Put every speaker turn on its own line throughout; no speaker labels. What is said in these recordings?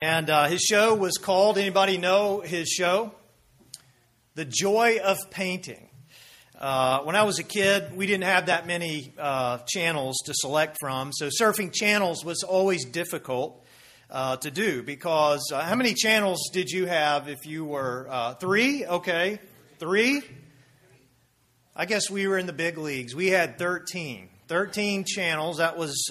And uh, his show was called, anybody know his show? The Joy of Painting. Uh, when I was a kid, we didn't have that many uh, channels to select from, so surfing channels was always difficult uh, to do because uh, how many channels did you have if you were uh, three? Okay, three? I guess we were in the big leagues. We had 13. 13 channels. That was,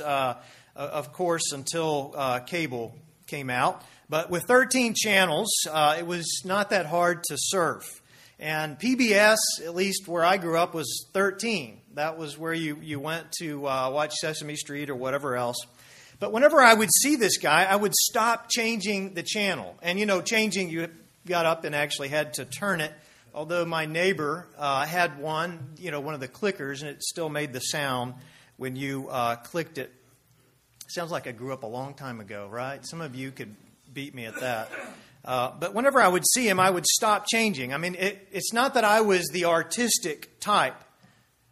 of course, until cable came out. But with 13 channels, uh, it was not that hard to surf. And PBS, at least where I grew up, was 13. That was where you, you went to uh, watch Sesame Street or whatever else. But whenever I would see this guy, I would stop changing the channel. And, you know, changing, you got up and actually had to turn it. Although my neighbor uh, had one, you know, one of the clickers, and it still made the sound when you uh, clicked it. Sounds like I grew up a long time ago, right? Some of you could beat me at that. Uh, but whenever I would see him, I would stop changing. I mean, it, it's not that I was the artistic type,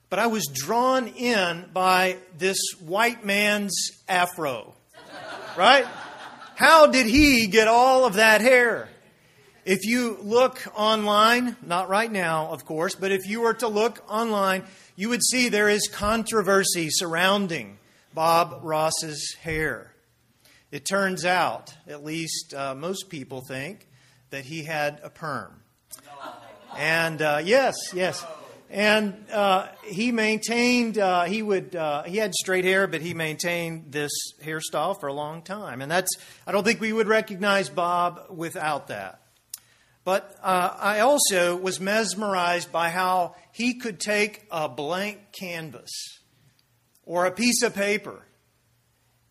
but I was drawn in by this white man's afro. Right? How did he get all of that hair? If you look online, not right now, of course, but if you were to look online, you would see there is controversy surrounding Bob Ross's hair. It turns out, at least uh, most people think, that he had a perm. And uh, yes, yes. And uh, he maintained, uh, he would, uh, he had straight hair, but he maintained this hairstyle for a long time. And that's, I don't think we would recognize Bob without that. But uh, I also was mesmerized by how he could take a blank canvas or a piece of paper.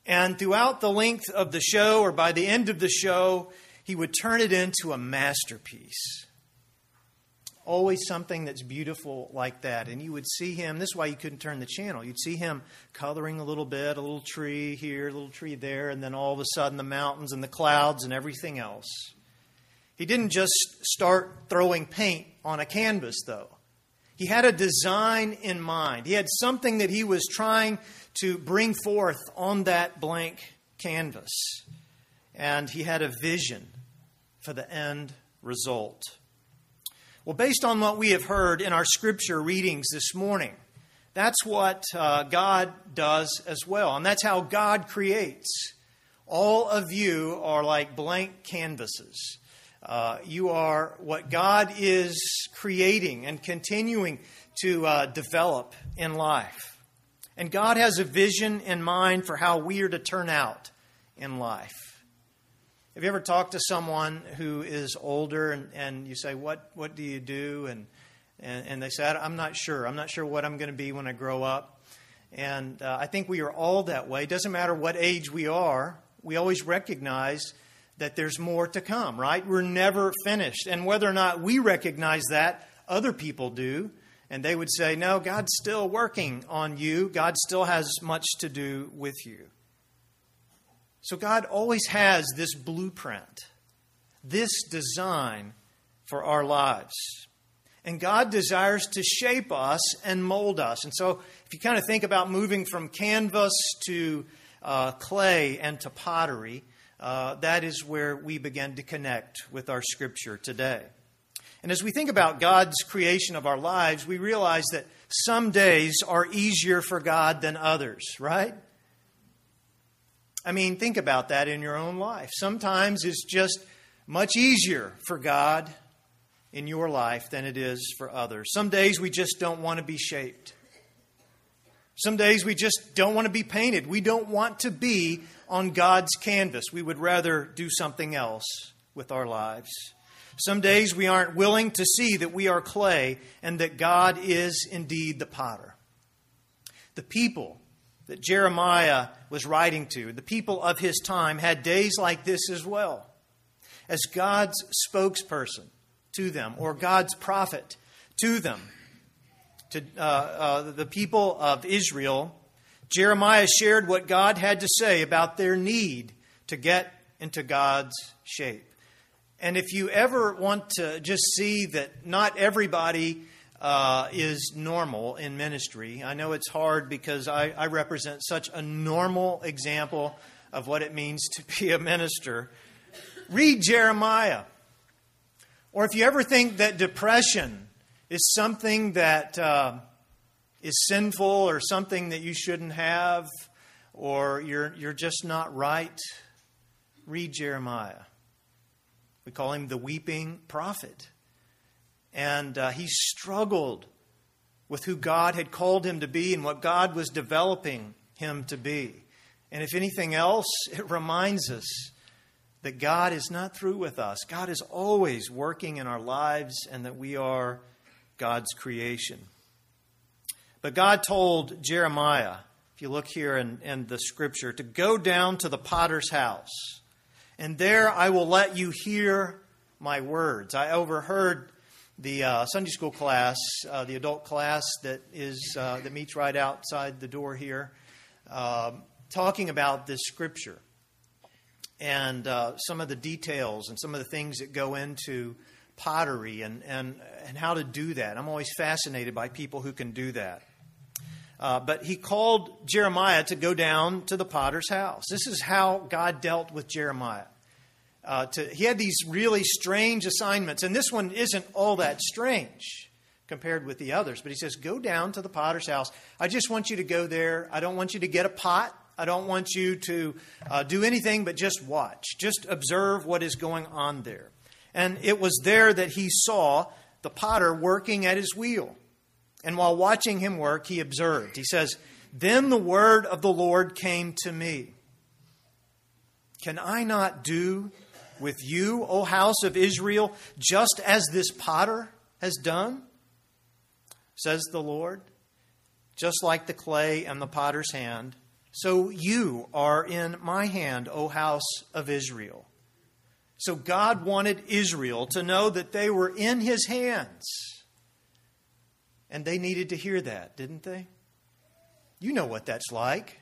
And throughout the length of the show, or by the end of the show, he would turn it into a masterpiece. Always something that's beautiful like that. And you would see him, this is why you couldn't turn the channel. You'd see him coloring a little bit, a little tree here, a little tree there, and then all of a sudden the mountains and the clouds and everything else. He didn't just start throwing paint on a canvas, though. He had a design in mind. He had something that he was trying to bring forth on that blank canvas. And he had a vision for the end result. Well, based on what we have heard in our scripture readings this morning, that's what uh, God does as well. And that's how God creates. All of you are like blank canvases. Uh, you are what God is creating and continuing to uh, develop in life. And God has a vision in mind for how we are to turn out in life. Have you ever talked to someone who is older and, and you say, what, what do you do? And, and, and they say, I'm not sure. I'm not sure what I'm going to be when I grow up. And uh, I think we are all that way. It doesn't matter what age we are, we always recognize that there's more to come, right? We're never finished. And whether or not we recognize that, other people do. And they would say, No, God's still working on you. God still has much to do with you. So God always has this blueprint, this design for our lives. And God desires to shape us and mold us. And so, if you kind of think about moving from canvas to uh, clay and to pottery, uh, that is where we begin to connect with our scripture today. And as we think about God's creation of our lives, we realize that some days are easier for God than others, right? I mean, think about that in your own life. Sometimes it's just much easier for God in your life than it is for others. Some days we just don't want to be shaped. Some days we just don't want to be painted. We don't want to be on God's canvas. We would rather do something else with our lives. Some days we aren't willing to see that we are clay and that God is indeed the potter. The people that Jeremiah was writing to, the people of his time, had days like this as well. As God's spokesperson to them, or God's prophet to them, to uh, uh, the people of Israel, Jeremiah shared what God had to say about their need to get into God's shape. And if you ever want to just see that not everybody uh, is normal in ministry, I know it's hard because I, I represent such a normal example of what it means to be a minister. read Jeremiah. Or if you ever think that depression is something that uh, is sinful or something that you shouldn't have, or you're, you're just not right, read Jeremiah. We call him the weeping prophet. And uh, he struggled with who God had called him to be and what God was developing him to be. And if anything else, it reminds us that God is not through with us. God is always working in our lives and that we are God's creation. But God told Jeremiah, if you look here in, in the scripture, to go down to the potter's house, and there I will let you hear my words. I overheard the uh, Sunday school class, uh, the adult class that is uh, that meets right outside the door here, um, talking about this scripture and uh, some of the details and some of the things that go into pottery and, and, and how to do that. I'm always fascinated by people who can do that. Uh, but he called Jeremiah to go down to the potter's house. This is how God dealt with Jeremiah. Uh, to, he had these really strange assignments, and this one isn't all that strange compared with the others. But he says, Go down to the potter's house. I just want you to go there. I don't want you to get a pot. I don't want you to uh, do anything but just watch. Just observe what is going on there. And it was there that he saw the potter working at his wheel. And while watching him work, he observed. He says, Then the word of the Lord came to me. Can I not do with you, O house of Israel, just as this potter has done? Says the Lord. Just like the clay and the potter's hand, so you are in my hand, O house of Israel. So God wanted Israel to know that they were in his hands. And they needed to hear that, didn't they? You know what that's like.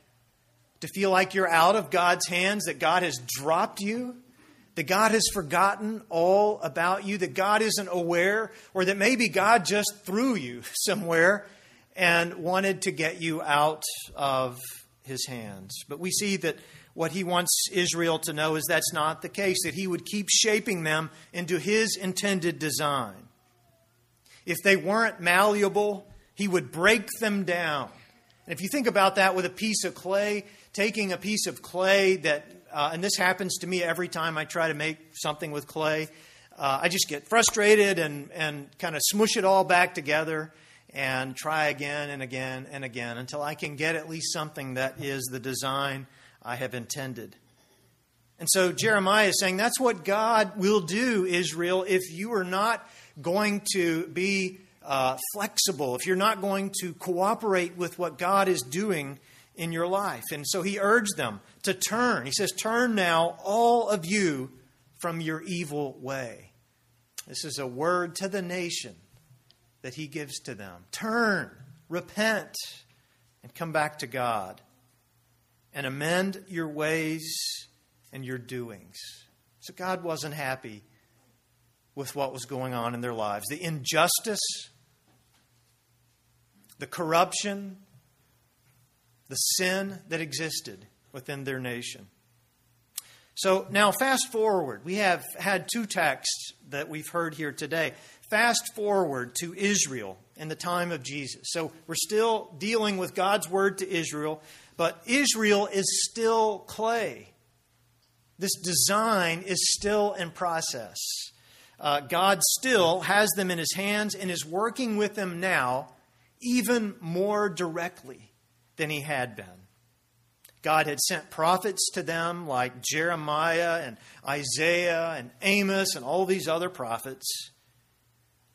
To feel like you're out of God's hands, that God has dropped you, that God has forgotten all about you, that God isn't aware, or that maybe God just threw you somewhere and wanted to get you out of his hands. But we see that what he wants Israel to know is that's not the case, that he would keep shaping them into his intended design. If they weren't malleable, he would break them down. And if you think about that with a piece of clay, taking a piece of clay that, uh, and this happens to me every time I try to make something with clay, uh, I just get frustrated and, and kind of smush it all back together and try again and again and again until I can get at least something that is the design I have intended. And so Jeremiah is saying that's what God will do, Israel, if you are not going to be uh, flexible, if you're not going to cooperate with what God is doing in your life. And so he urged them to turn. He says, Turn now, all of you, from your evil way. This is a word to the nation that he gives to them. Turn, repent, and come back to God and amend your ways and your doings. So God wasn't happy with what was going on in their lives. The injustice, the corruption, the sin that existed within their nation. So now, fast forward. We have had two texts that we've heard here today. Fast forward to Israel in the time of Jesus. So we're still dealing with God's word to Israel, but Israel is still clay. This design is still in process. Uh, God still has them in his hands and is working with them now, even more directly than he had been. God had sent prophets to them like Jeremiah and Isaiah and Amos and all these other prophets.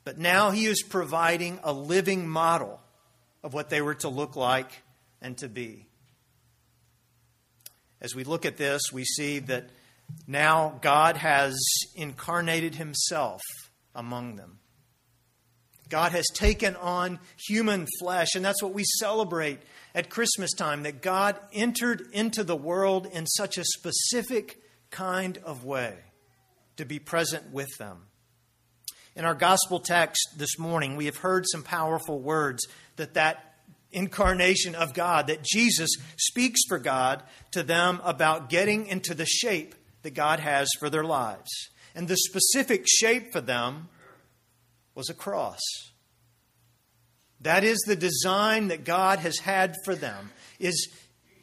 But now he is providing a living model of what they were to look like and to be. As we look at this, we see that now God has incarnated himself among them. God has taken on human flesh, and that's what we celebrate at Christmas time that God entered into the world in such a specific kind of way to be present with them. In our gospel text this morning, we have heard some powerful words that that incarnation of God, that Jesus speaks for God to them about getting into the shape that God has for their lives. And the specific shape for them was a cross. That is the design that God has had for them is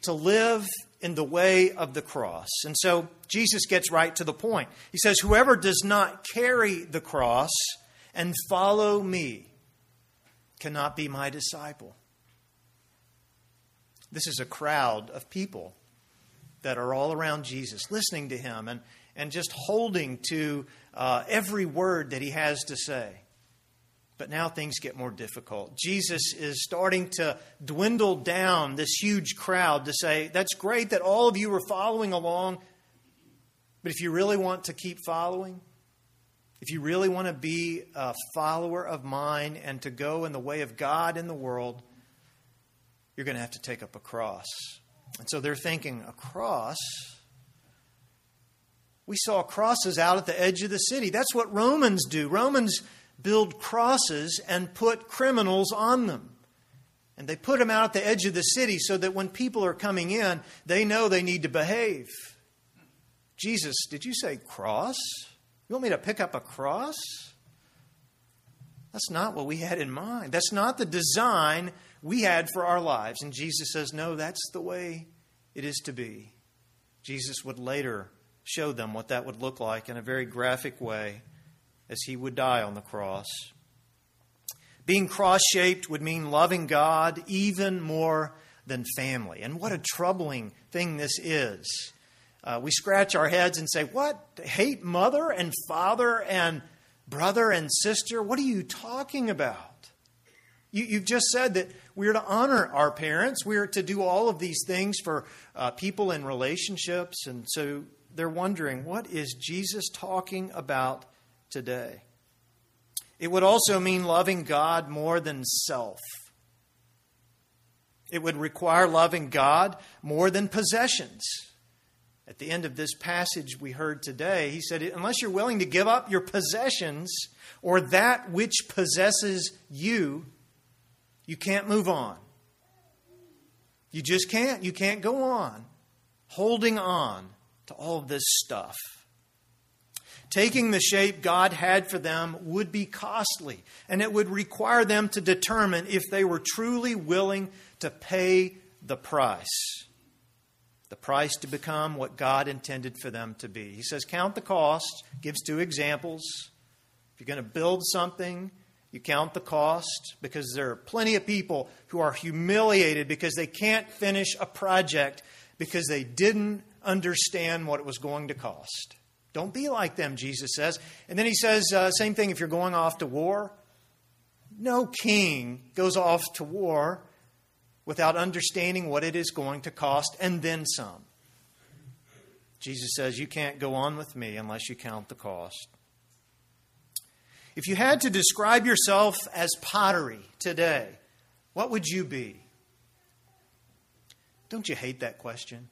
to live in the way of the cross. And so Jesus gets right to the point. He says, Whoever does not carry the cross and follow me cannot be my disciple. This is a crowd of people that are all around Jesus, listening to him and, and just holding to uh, every word that he has to say. But now things get more difficult. Jesus is starting to dwindle down this huge crowd to say, That's great that all of you are following along, but if you really want to keep following, if you really want to be a follower of mine and to go in the way of God in the world, you're going to have to take up a cross. And so they're thinking, A cross? We saw crosses out at the edge of the city. That's what Romans do. Romans build crosses and put criminals on them. And they put them out at the edge of the city so that when people are coming in, they know they need to behave. Jesus, did you say cross? You want me to pick up a cross? That's not what we had in mind. That's not the design we had for our lives. And Jesus says, no, that's the way it is to be. Jesus would later show them what that would look like in a very graphic way as he would die on the cross. Being cross shaped would mean loving God even more than family. And what a troubling thing this is. Uh, we scratch our heads and say, What? Hate mother and father and brother and sister? What are you talking about? You, have just said that we are to honor our parents. We are to do all of these things for uh, people in relationships. And so they're wondering, what is Jesus talking about today. It would also mean loving God more than self. It would require loving God more than possessions. At the end of this passage we heard today, he said, Unless you're willing to give up your possessions or that which possesses you, you can't move on. You just can't. You can't go on holding on to all this stuff. Taking the shape God had for them would be costly, and it would require them to determine if they were truly willing to pay the price. The price to become what God intended for them to be. He says, Count the cost, gives two examples. If you're going to build something, you count the cost because there are plenty of people who are humiliated because they can't finish a project because they didn't understand what it was going to cost. Don't be like them, Jesus says. And then he says, uh, same thing if you're going off to war. No king goes off to war without understanding what it is going to cost and then some. Jesus says, You can't go on with me unless you count the cost. If you had to describe yourself as pottery today, what would you be? Don't you hate that question?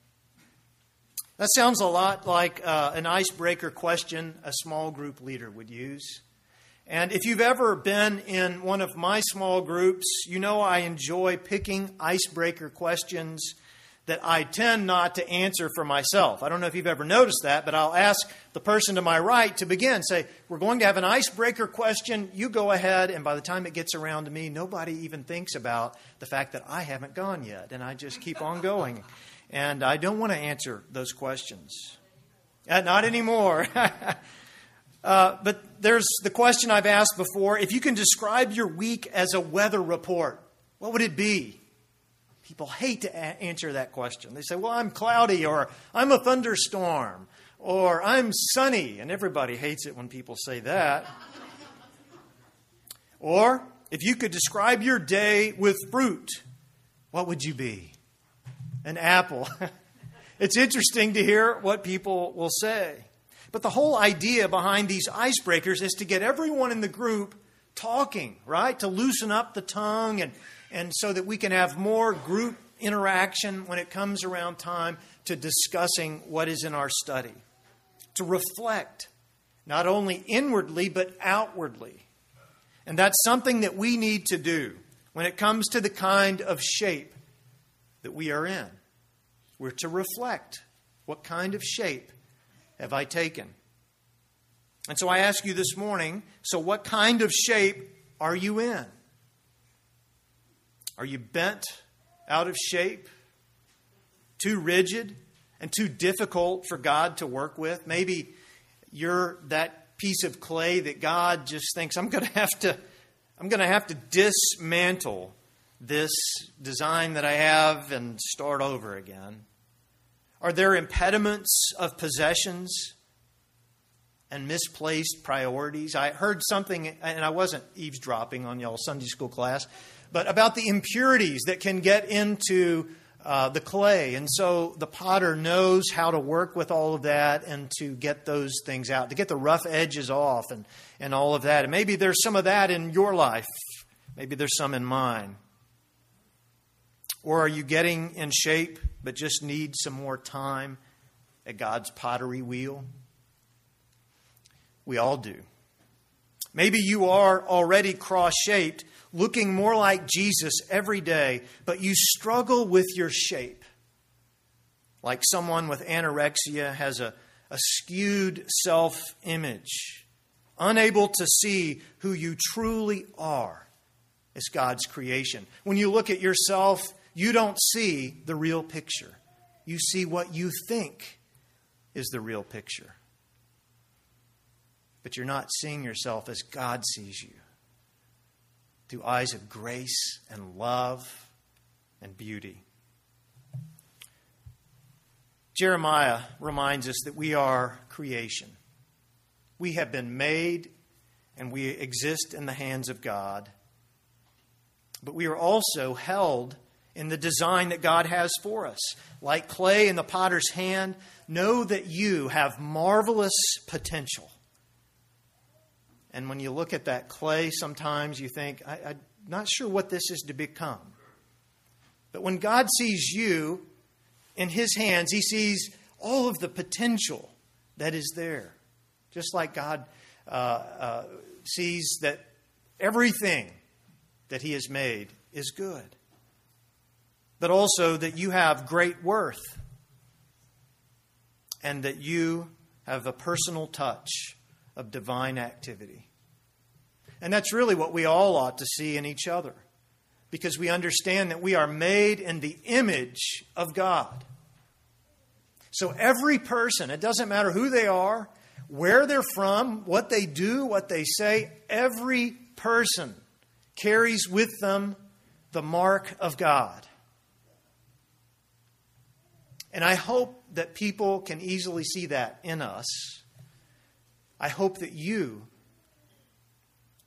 That sounds a lot like uh, an icebreaker question a small group leader would use. And if you've ever been in one of my small groups, you know I enjoy picking icebreaker questions that I tend not to answer for myself. I don't know if you've ever noticed that, but I'll ask the person to my right to begin. Say, We're going to have an icebreaker question. You go ahead. And by the time it gets around to me, nobody even thinks about the fact that I haven't gone yet. And I just keep on going. And I don't want to answer those questions. Uh, not anymore. uh, but there's the question I've asked before. If you can describe your week as a weather report, what would it be? People hate to a- answer that question. They say, well, I'm cloudy, or I'm a thunderstorm, or I'm sunny. And everybody hates it when people say that. or if you could describe your day with fruit, what would you be? an apple. it's interesting to hear what people will say. But the whole idea behind these icebreakers is to get everyone in the group talking, right? To loosen up the tongue and, and so that we can have more group interaction when it comes around time to discussing what is in our study. To reflect, not only inwardly, but outwardly. And that's something that we need to do when it comes to the kind of shape that we are in. We're to reflect what kind of shape have I taken? And so I ask you this morning so, what kind of shape are you in? Are you bent out of shape? Too rigid and too difficult for God to work with? Maybe you're that piece of clay that God just thinks, I'm going to have to. I'm going to have to dismantle this design that I have and start over again. Are there impediments of possessions and misplaced priorities? I heard something, and I wasn't eavesdropping on y'all's Sunday school class, but about the impurities that can get into uh, the clay. And so the potter knows how to work with all of that and to get those things out, to get the rough edges off and, and all of that. And maybe there's some of that in your life. Maybe there's some in mine. Or are you getting in shape but just need some more time at God's pottery wheel? We all do. Maybe you are already cross shaped looking more like Jesus every day, but you struggle with your shape. Like someone with anorexia has a, a skewed self image, unable to see who you truly are as God's creation. When you look at yourself, you don't see the real picture. You see what you think is the real picture. But you're not seeing yourself as God sees you through eyes of grace and love and beauty. Jeremiah reminds us that we are creation. We have been made and we exist in the hands of God. But we are also held in the design that God has for us. Like clay in the potter's hand, know that you have marvelous potential. And when you look at that clay, sometimes you think, I, am not sure what this is to become. But when God sees you in His hands, He sees all of the potential that is there. Just like God uh, uh, sees that everything that He has made is good, but also that you have great worth and that you have a personal touch of divine activity. And that's really what we all ought to see in each other because we understand that we are made in the image of God. So every person, it doesn't matter who they are, where they're from, what they do, what they say, every person carries with them the mark of God. And I hope that people can easily see that in us I hope that you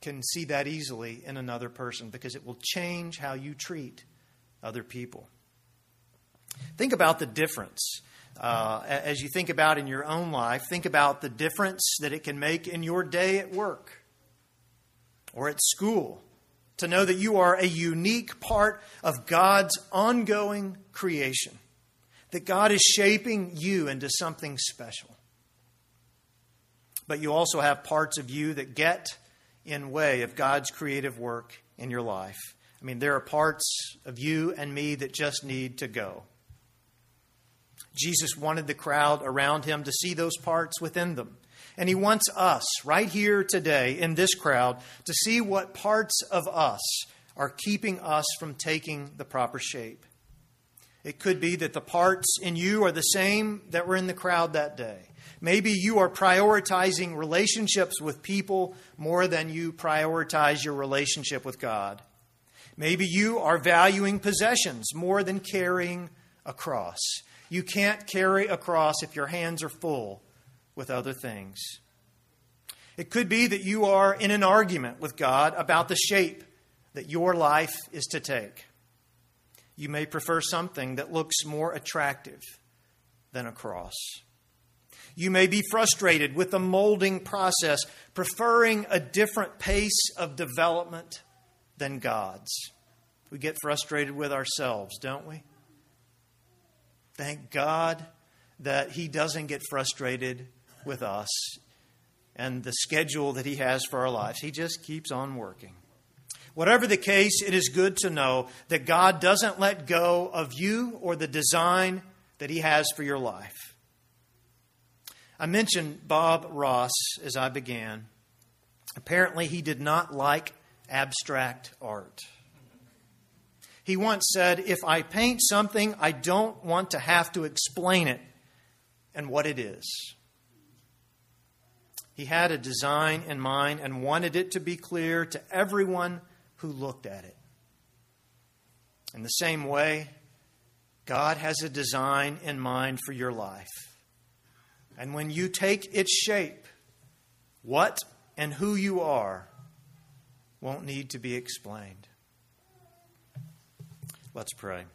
can see that easily in another person because it will change how you treat other people. Think about the difference. Uh, as you think about in your own life, think about the difference that it can make in your day at work or at school to know that you are a unique part of God's ongoing creation, that God is shaping you into something special but you also have parts of you that get in way of God's creative work in your life. I mean, there are parts of you and me that just need to go. Jesus wanted the crowd around him to see those parts within them. And he wants us, right here today in this crowd, to see what parts of us are keeping us from taking the proper shape. It could be that the parts in you are the same that were in the crowd that day. Maybe you are prioritizing relationships with people more than you prioritize your relationship with God. Maybe you are valuing possessions more than carrying a cross. You can't carry a cross if your hands are full with other things. It could be that you are in an argument with God about the shape that your life is to take. You may prefer something that looks more attractive than a cross. You may be frustrated with the molding process, preferring a different pace of development than God's. We get frustrated with ourselves, don't we? Thank God that He doesn't get frustrated with us and the schedule that He has for our lives. He just keeps on working. Whatever the case, it is good to know that God doesn't let go of you or the design that He has for your life. I mentioned Bob Ross as I began. Apparently, he did not like abstract art. He once said, If I paint something, I don't want to have to explain it and what it is. He had a design in mind and wanted it to be clear to everyone who looked at it. In the same way, God has a design in mind for your life. And when you take its shape, what and who you are won't need to be explained. Let's pray.